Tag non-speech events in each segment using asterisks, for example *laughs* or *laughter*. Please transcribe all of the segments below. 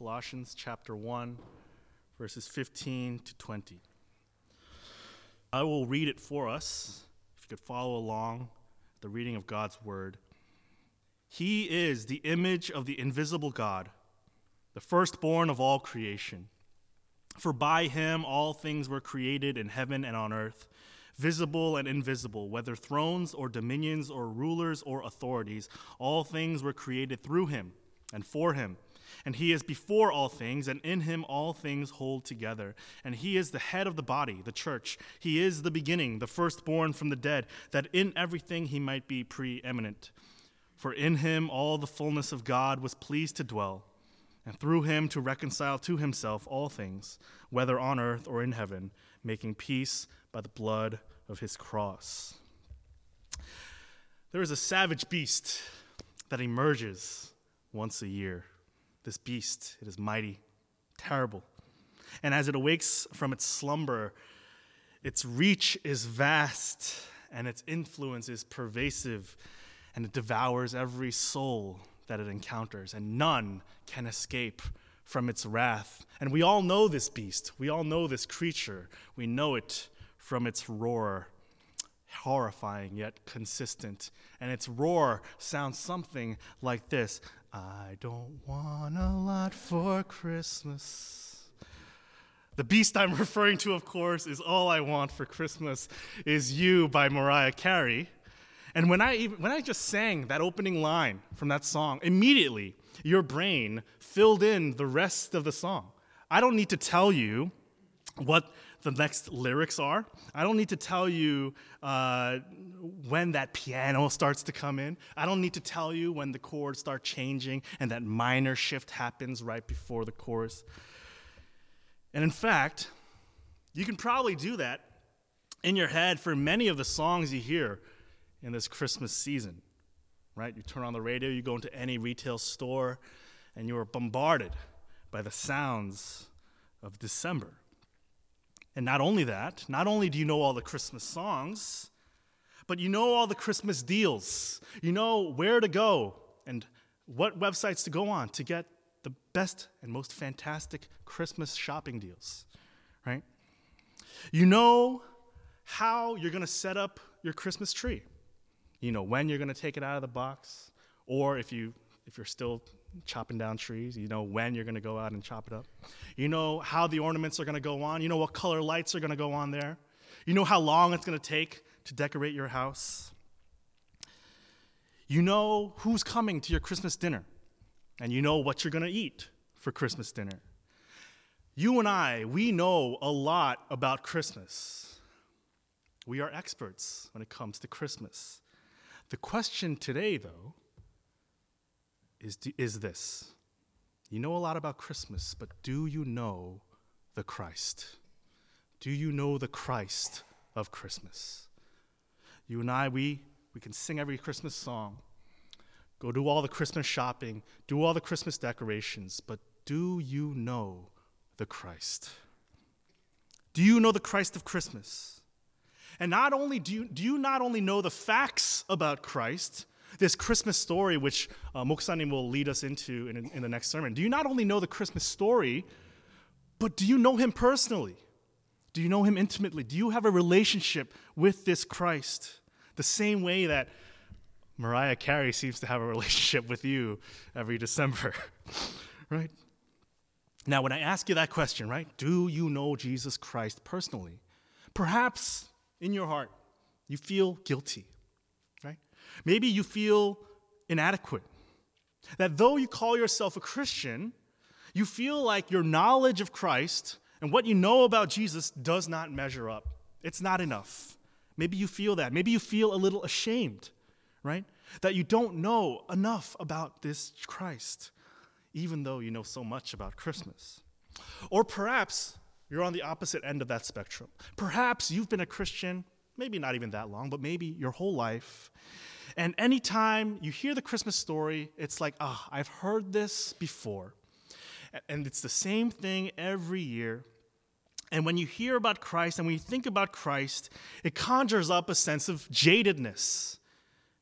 Colossians chapter 1, verses 15 to 20. I will read it for us, if you could follow along the reading of God's word. He is the image of the invisible God, the firstborn of all creation. For by him all things were created in heaven and on earth, visible and invisible, whether thrones or dominions or rulers or authorities, all things were created through him and for him. And he is before all things, and in him all things hold together. And he is the head of the body, the church. He is the beginning, the firstborn from the dead, that in everything he might be preeminent. For in him all the fullness of God was pleased to dwell, and through him to reconcile to himself all things, whether on earth or in heaven, making peace by the blood of his cross. There is a savage beast that emerges once a year. This beast, it is mighty, terrible. And as it awakes from its slumber, its reach is vast and its influence is pervasive, and it devours every soul that it encounters, and none can escape from its wrath. And we all know this beast, we all know this creature, we know it from its roar horrifying yet consistent. And its roar sounds something like this I don't want a lot for Christmas. The beast I'm *laughs* referring to, of course, is All I Want for Christmas Is You by Mariah Carey. And when I, even, when I just sang that opening line from that song, immediately your brain filled in the rest of the song. I don't need to tell you what the next lyrics are. I don't need to tell you uh, when that piano starts to come in. I don't need to tell you when the chords start changing and that minor shift happens right before the chorus. And in fact, you can probably do that in your head for many of the songs you hear in this Christmas season, right? You turn on the radio, you go into any retail store, and you are bombarded by the sounds of December. And not only that, not only do you know all the Christmas songs, but you know all the Christmas deals. You know where to go and what websites to go on to get the best and most fantastic Christmas shopping deals, right? You know how you're going to set up your Christmas tree. You know when you're going to take it out of the box, or if you if you're still chopping down trees. You know when you're going to go out and chop it up. You know how the ornaments are going to go on. You know what color lights are going to go on there. You know how long it's going to take to decorate your house. You know who's coming to your Christmas dinner, and you know what you're going to eat for Christmas dinner. You and I, we know a lot about Christmas. We are experts when it comes to Christmas. The question today, though, is, is this You know a lot about Christmas, but do you know the Christ? Do you know the Christ of Christmas? You and I, we, we can sing every Christmas song, go do all the Christmas shopping, do all the Christmas decorations, but do you know the Christ? Do you know the Christ of Christmas? And not only do you, do you not only know the facts about Christ, this Christmas story, which uh, Moksanim will lead us into in, in the next sermon, do you not only know the Christmas story, but do you know him personally? Do you know him intimately? Do you have a relationship with this Christ? The same way that Mariah Carey seems to have a *laughs* relationship with you every December, *laughs* right? Now, when I ask you that question, right, do you know Jesus Christ personally? Perhaps in your heart you feel guilty. Maybe you feel inadequate. That though you call yourself a Christian, you feel like your knowledge of Christ and what you know about Jesus does not measure up. It's not enough. Maybe you feel that. Maybe you feel a little ashamed, right? That you don't know enough about this Christ, even though you know so much about Christmas. Or perhaps you're on the opposite end of that spectrum. Perhaps you've been a Christian, maybe not even that long, but maybe your whole life, and anytime you hear the Christmas story, it's like, ah, oh, I've heard this before. And it's the same thing every year. And when you hear about Christ and when you think about Christ, it conjures up a sense of jadedness.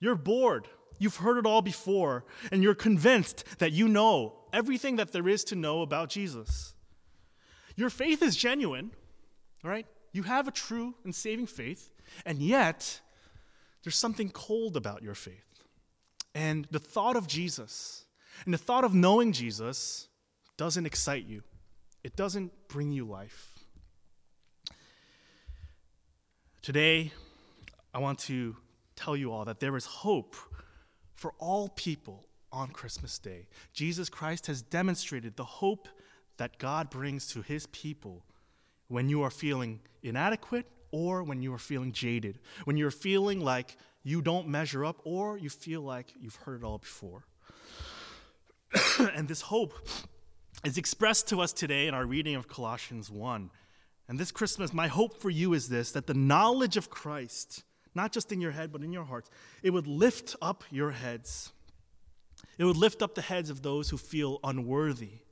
You're bored. You've heard it all before, and you're convinced that you know everything that there is to know about Jesus. Your faith is genuine, right? You have a true and saving faith, and yet there's something cold about your faith. And the thought of Jesus and the thought of knowing Jesus doesn't excite you, it doesn't bring you life. Today, I want to tell you all that there is hope for all people on Christmas Day. Jesus Christ has demonstrated the hope that God brings to his people when you are feeling inadequate or when you are feeling jaded, when you're feeling like you don't measure up or you feel like you've heard it all before. *coughs* and this hope is expressed to us today in our reading of Colossians 1. And this Christmas, my hope for you is this that the knowledge of Christ, not just in your head, but in your hearts, it would lift up your heads. It would lift up the heads of those who feel unworthy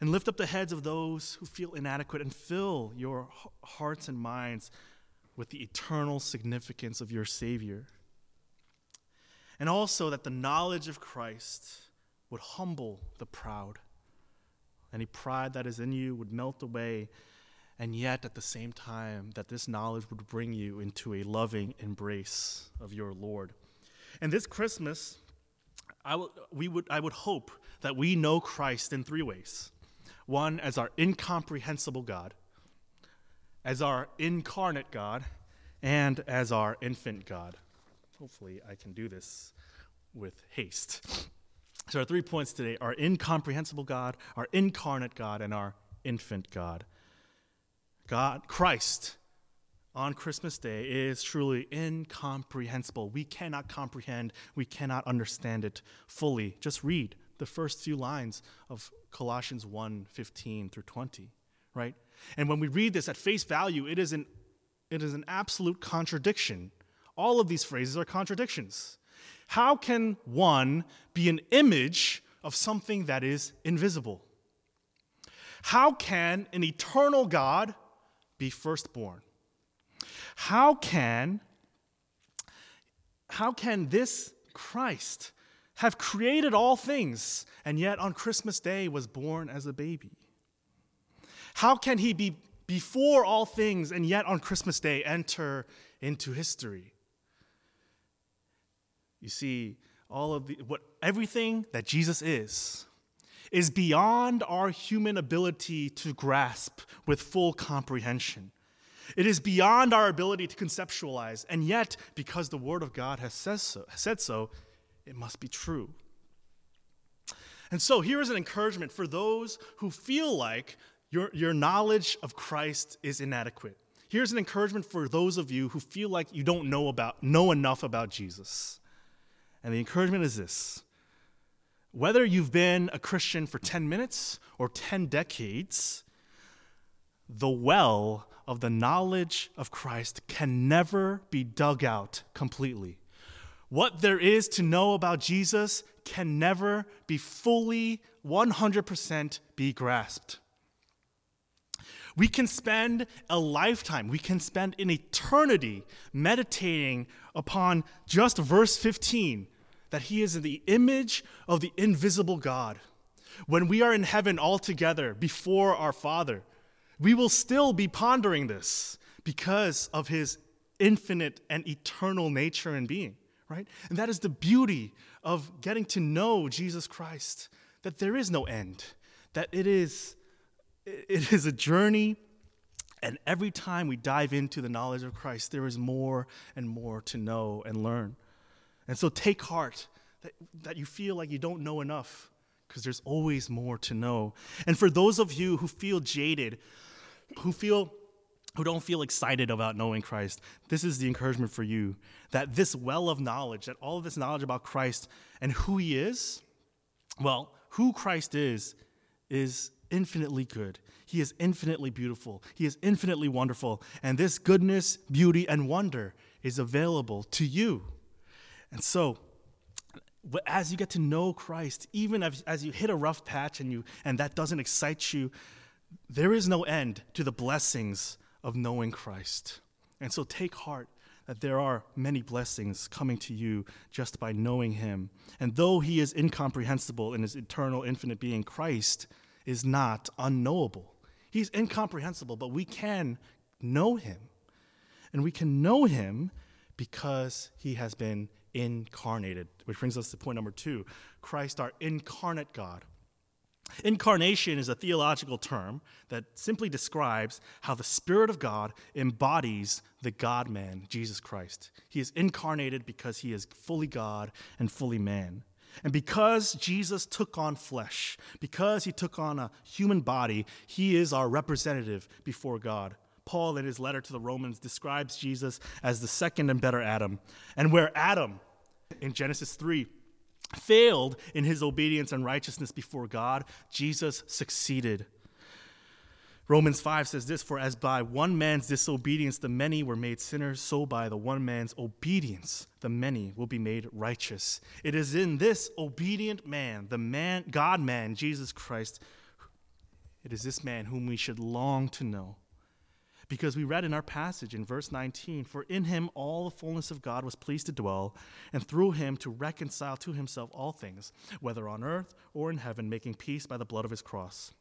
and lift up the heads of those who feel inadequate and fill your hearts and minds with the eternal significance of your Savior. And also that the knowledge of Christ would humble the proud. Any pride that is in you would melt away, and yet at the same time, that this knowledge would bring you into a loving embrace of your Lord. And this Christmas, I, w- we would, I would hope that we know Christ in three ways one as our incomprehensible God, as our incarnate God, and as our infant God. Hopefully, I can do this with haste. So, our three points today are incomprehensible God, our incarnate God, and our infant God. God, Christ, on Christmas Day is truly incomprehensible. We cannot comprehend, we cannot understand it fully. Just read the first few lines of Colossians 1 15 through 20, right? And when we read this at face value, it is an, it is an absolute contradiction. All of these phrases are contradictions. How can one be an image of something that is invisible? How can an eternal God be firstborn? How can how can this Christ have created all things and yet on Christmas Day was born as a baby? How can he be before all things and yet on Christmas Day enter into history? You see, all of the what everything that Jesus is is beyond our human ability to grasp with full comprehension. It is beyond our ability to conceptualize, and yet, because the Word of God has says so, said so, it must be true. And so here is an encouragement for those who feel like your, your knowledge of Christ is inadequate. Here's an encouragement for those of you who feel like you don't know about know enough about Jesus. And the encouragement is this. Whether you've been a Christian for 10 minutes or 10 decades, the well of the knowledge of Christ can never be dug out completely. What there is to know about Jesus can never be fully 100% be grasped. We can spend a lifetime, we can spend an eternity meditating upon just verse 15 that he is in the image of the invisible God. When we are in heaven all together before our Father, we will still be pondering this because of his infinite and eternal nature and being right? And that is the beauty of getting to know Jesus Christ, that there is no end, that it is, it is a journey, and every time we dive into the knowledge of Christ, there is more and more to know and learn. And so take heart that, that you feel like you don't know enough, because there's always more to know. And for those of you who feel jaded, who feel who don't feel excited about knowing Christ, this is the encouragement for you that this well of knowledge, that all of this knowledge about Christ and who he is, well, who Christ is, is infinitely good. He is infinitely beautiful. He is infinitely wonderful. And this goodness, beauty, and wonder is available to you. And so, as you get to know Christ, even as, as you hit a rough patch and, you, and that doesn't excite you, there is no end to the blessings of knowing Christ. And so take heart that there are many blessings coming to you just by knowing him. And though he is incomprehensible in his eternal, infinite being, Christ is not unknowable. He's incomprehensible, but we can know him. And we can know him because he has been incarnated, which brings us to point number two Christ, our incarnate God. Incarnation is a theological term that simply describes how the Spirit of God embodies the God man, Jesus Christ. He is incarnated because he is fully God and fully man. And because Jesus took on flesh, because he took on a human body, he is our representative before God. Paul, in his letter to the Romans, describes Jesus as the second and better Adam. And where Adam, in Genesis 3, failed in his obedience and righteousness before God, Jesus succeeded. Romans 5 says this For as by one man's disobedience the many were made sinners, so by the one man's obedience the many will be made righteous. It is in this obedient man, the man, God man, Jesus Christ, it is this man whom we should long to know. Because we read in our passage in verse 19, For in him all the fullness of God was pleased to dwell, and through him to reconcile to himself all things, whether on earth or in heaven, making peace by the blood of his cross.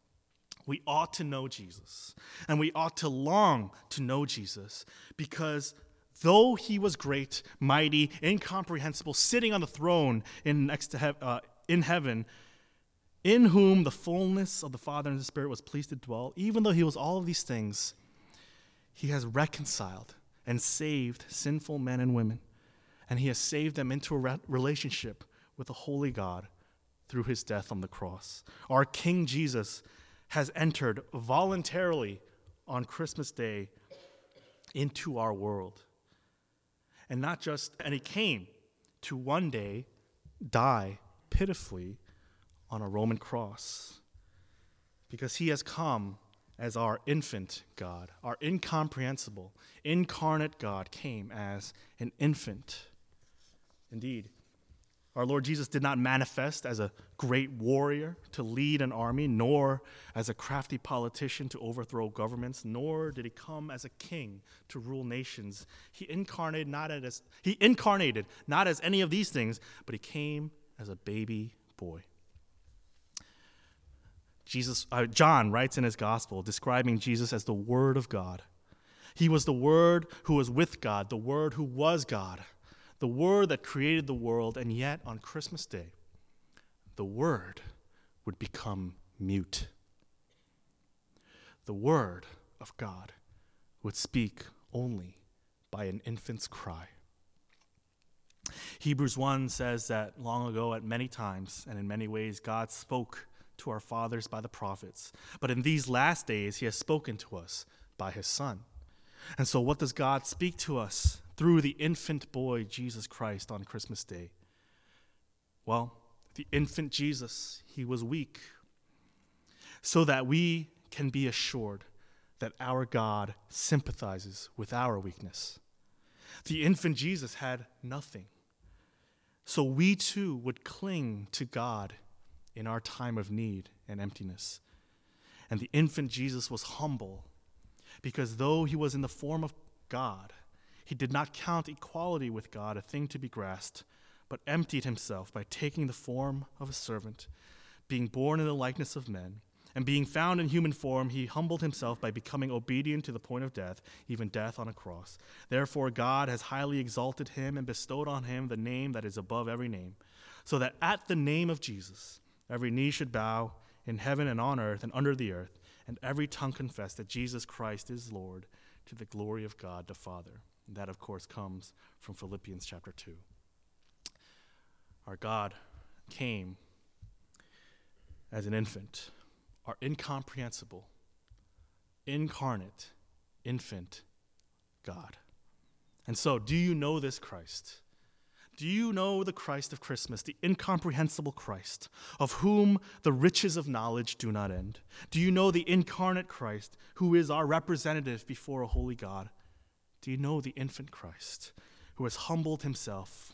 We ought to know Jesus, and we ought to long to know Jesus, because though he was great, mighty, incomprehensible, sitting on the throne in, next to uh, in heaven, in whom the fullness of the Father and the Spirit was pleased to dwell, even though he was all of these things, he has reconciled and saved sinful men and women, and he has saved them into a re- relationship with the holy God through his death on the cross. Our King Jesus has entered voluntarily on Christmas Day into our world. And not just, and he came to one day die pitifully on a Roman cross because he has come as our infant God, our incomprehensible, incarnate God came as an infant. Indeed, our Lord Jesus did not manifest as a great warrior to lead an army, nor as a crafty politician to overthrow governments, nor did he come as a king to rule nations. He incarnated not as he incarnated not as any of these things, but he came as a baby boy. Jesus, uh, John writes in his gospel describing Jesus as the Word of God. He was the Word who was with God, the Word who was God, the Word that created the world, and yet on Christmas Day, the Word would become mute. The Word of God would speak only by an infant's cry. Hebrews 1 says that long ago, at many times and in many ways, God spoke to our fathers by the prophets. But in these last days, he has spoken to us by his Son. And so, what does God speak to us through the infant boy, Jesus Christ, on Christmas Day? Well, the infant Jesus, he was weak, so that we can be assured that our God sympathizes with our weakness. The infant Jesus had nothing, so we too would cling to God in our time of need and emptiness. And the infant Jesus was humble because though he was in the form of God, he did not count equality with God a thing to be grasped, but emptied himself by taking the form of a servant, being born in the likeness of men. And being found in human form, he humbled himself by becoming obedient to the point of death, even death on a cross. Therefore, God has highly exalted him and bestowed on him the name that is above every name, so that at the name of Jesus, Every knee should bow in heaven and on earth and under the earth, and every tongue confess that Jesus Christ is Lord to the glory of God the Father. And that, of course, comes from Philippians chapter 2. Our God came as an infant, our incomprehensible, incarnate infant God. And so, do you know this Christ? Do you know the Christ of Christmas, the incomprehensible Christ, of whom the riches of knowledge do not end? Do you know the incarnate Christ, who is our representative before a holy God? Do you know the infant Christ, who has humbled himself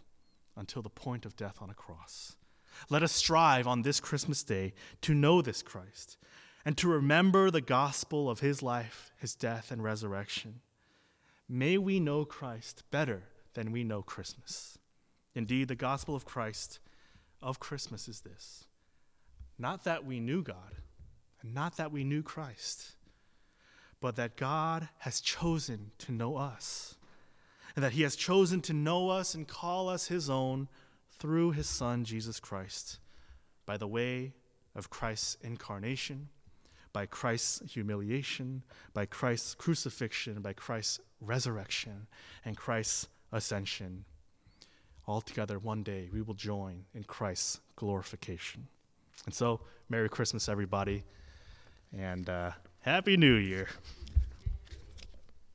until the point of death on a cross? Let us strive on this Christmas day to know this Christ and to remember the gospel of his life, his death, and resurrection. May we know Christ better than we know Christmas. Indeed, the gospel of Christ of Christmas is this not that we knew God, and not that we knew Christ, but that God has chosen to know us, and that He has chosen to know us and call us His own through His Son, Jesus Christ, by the way of Christ's incarnation, by Christ's humiliation, by Christ's crucifixion, by Christ's resurrection, and Christ's ascension. Altogether, one day we will join in Christ's glorification. And so, Merry Christmas, everybody, and uh, Happy New Year.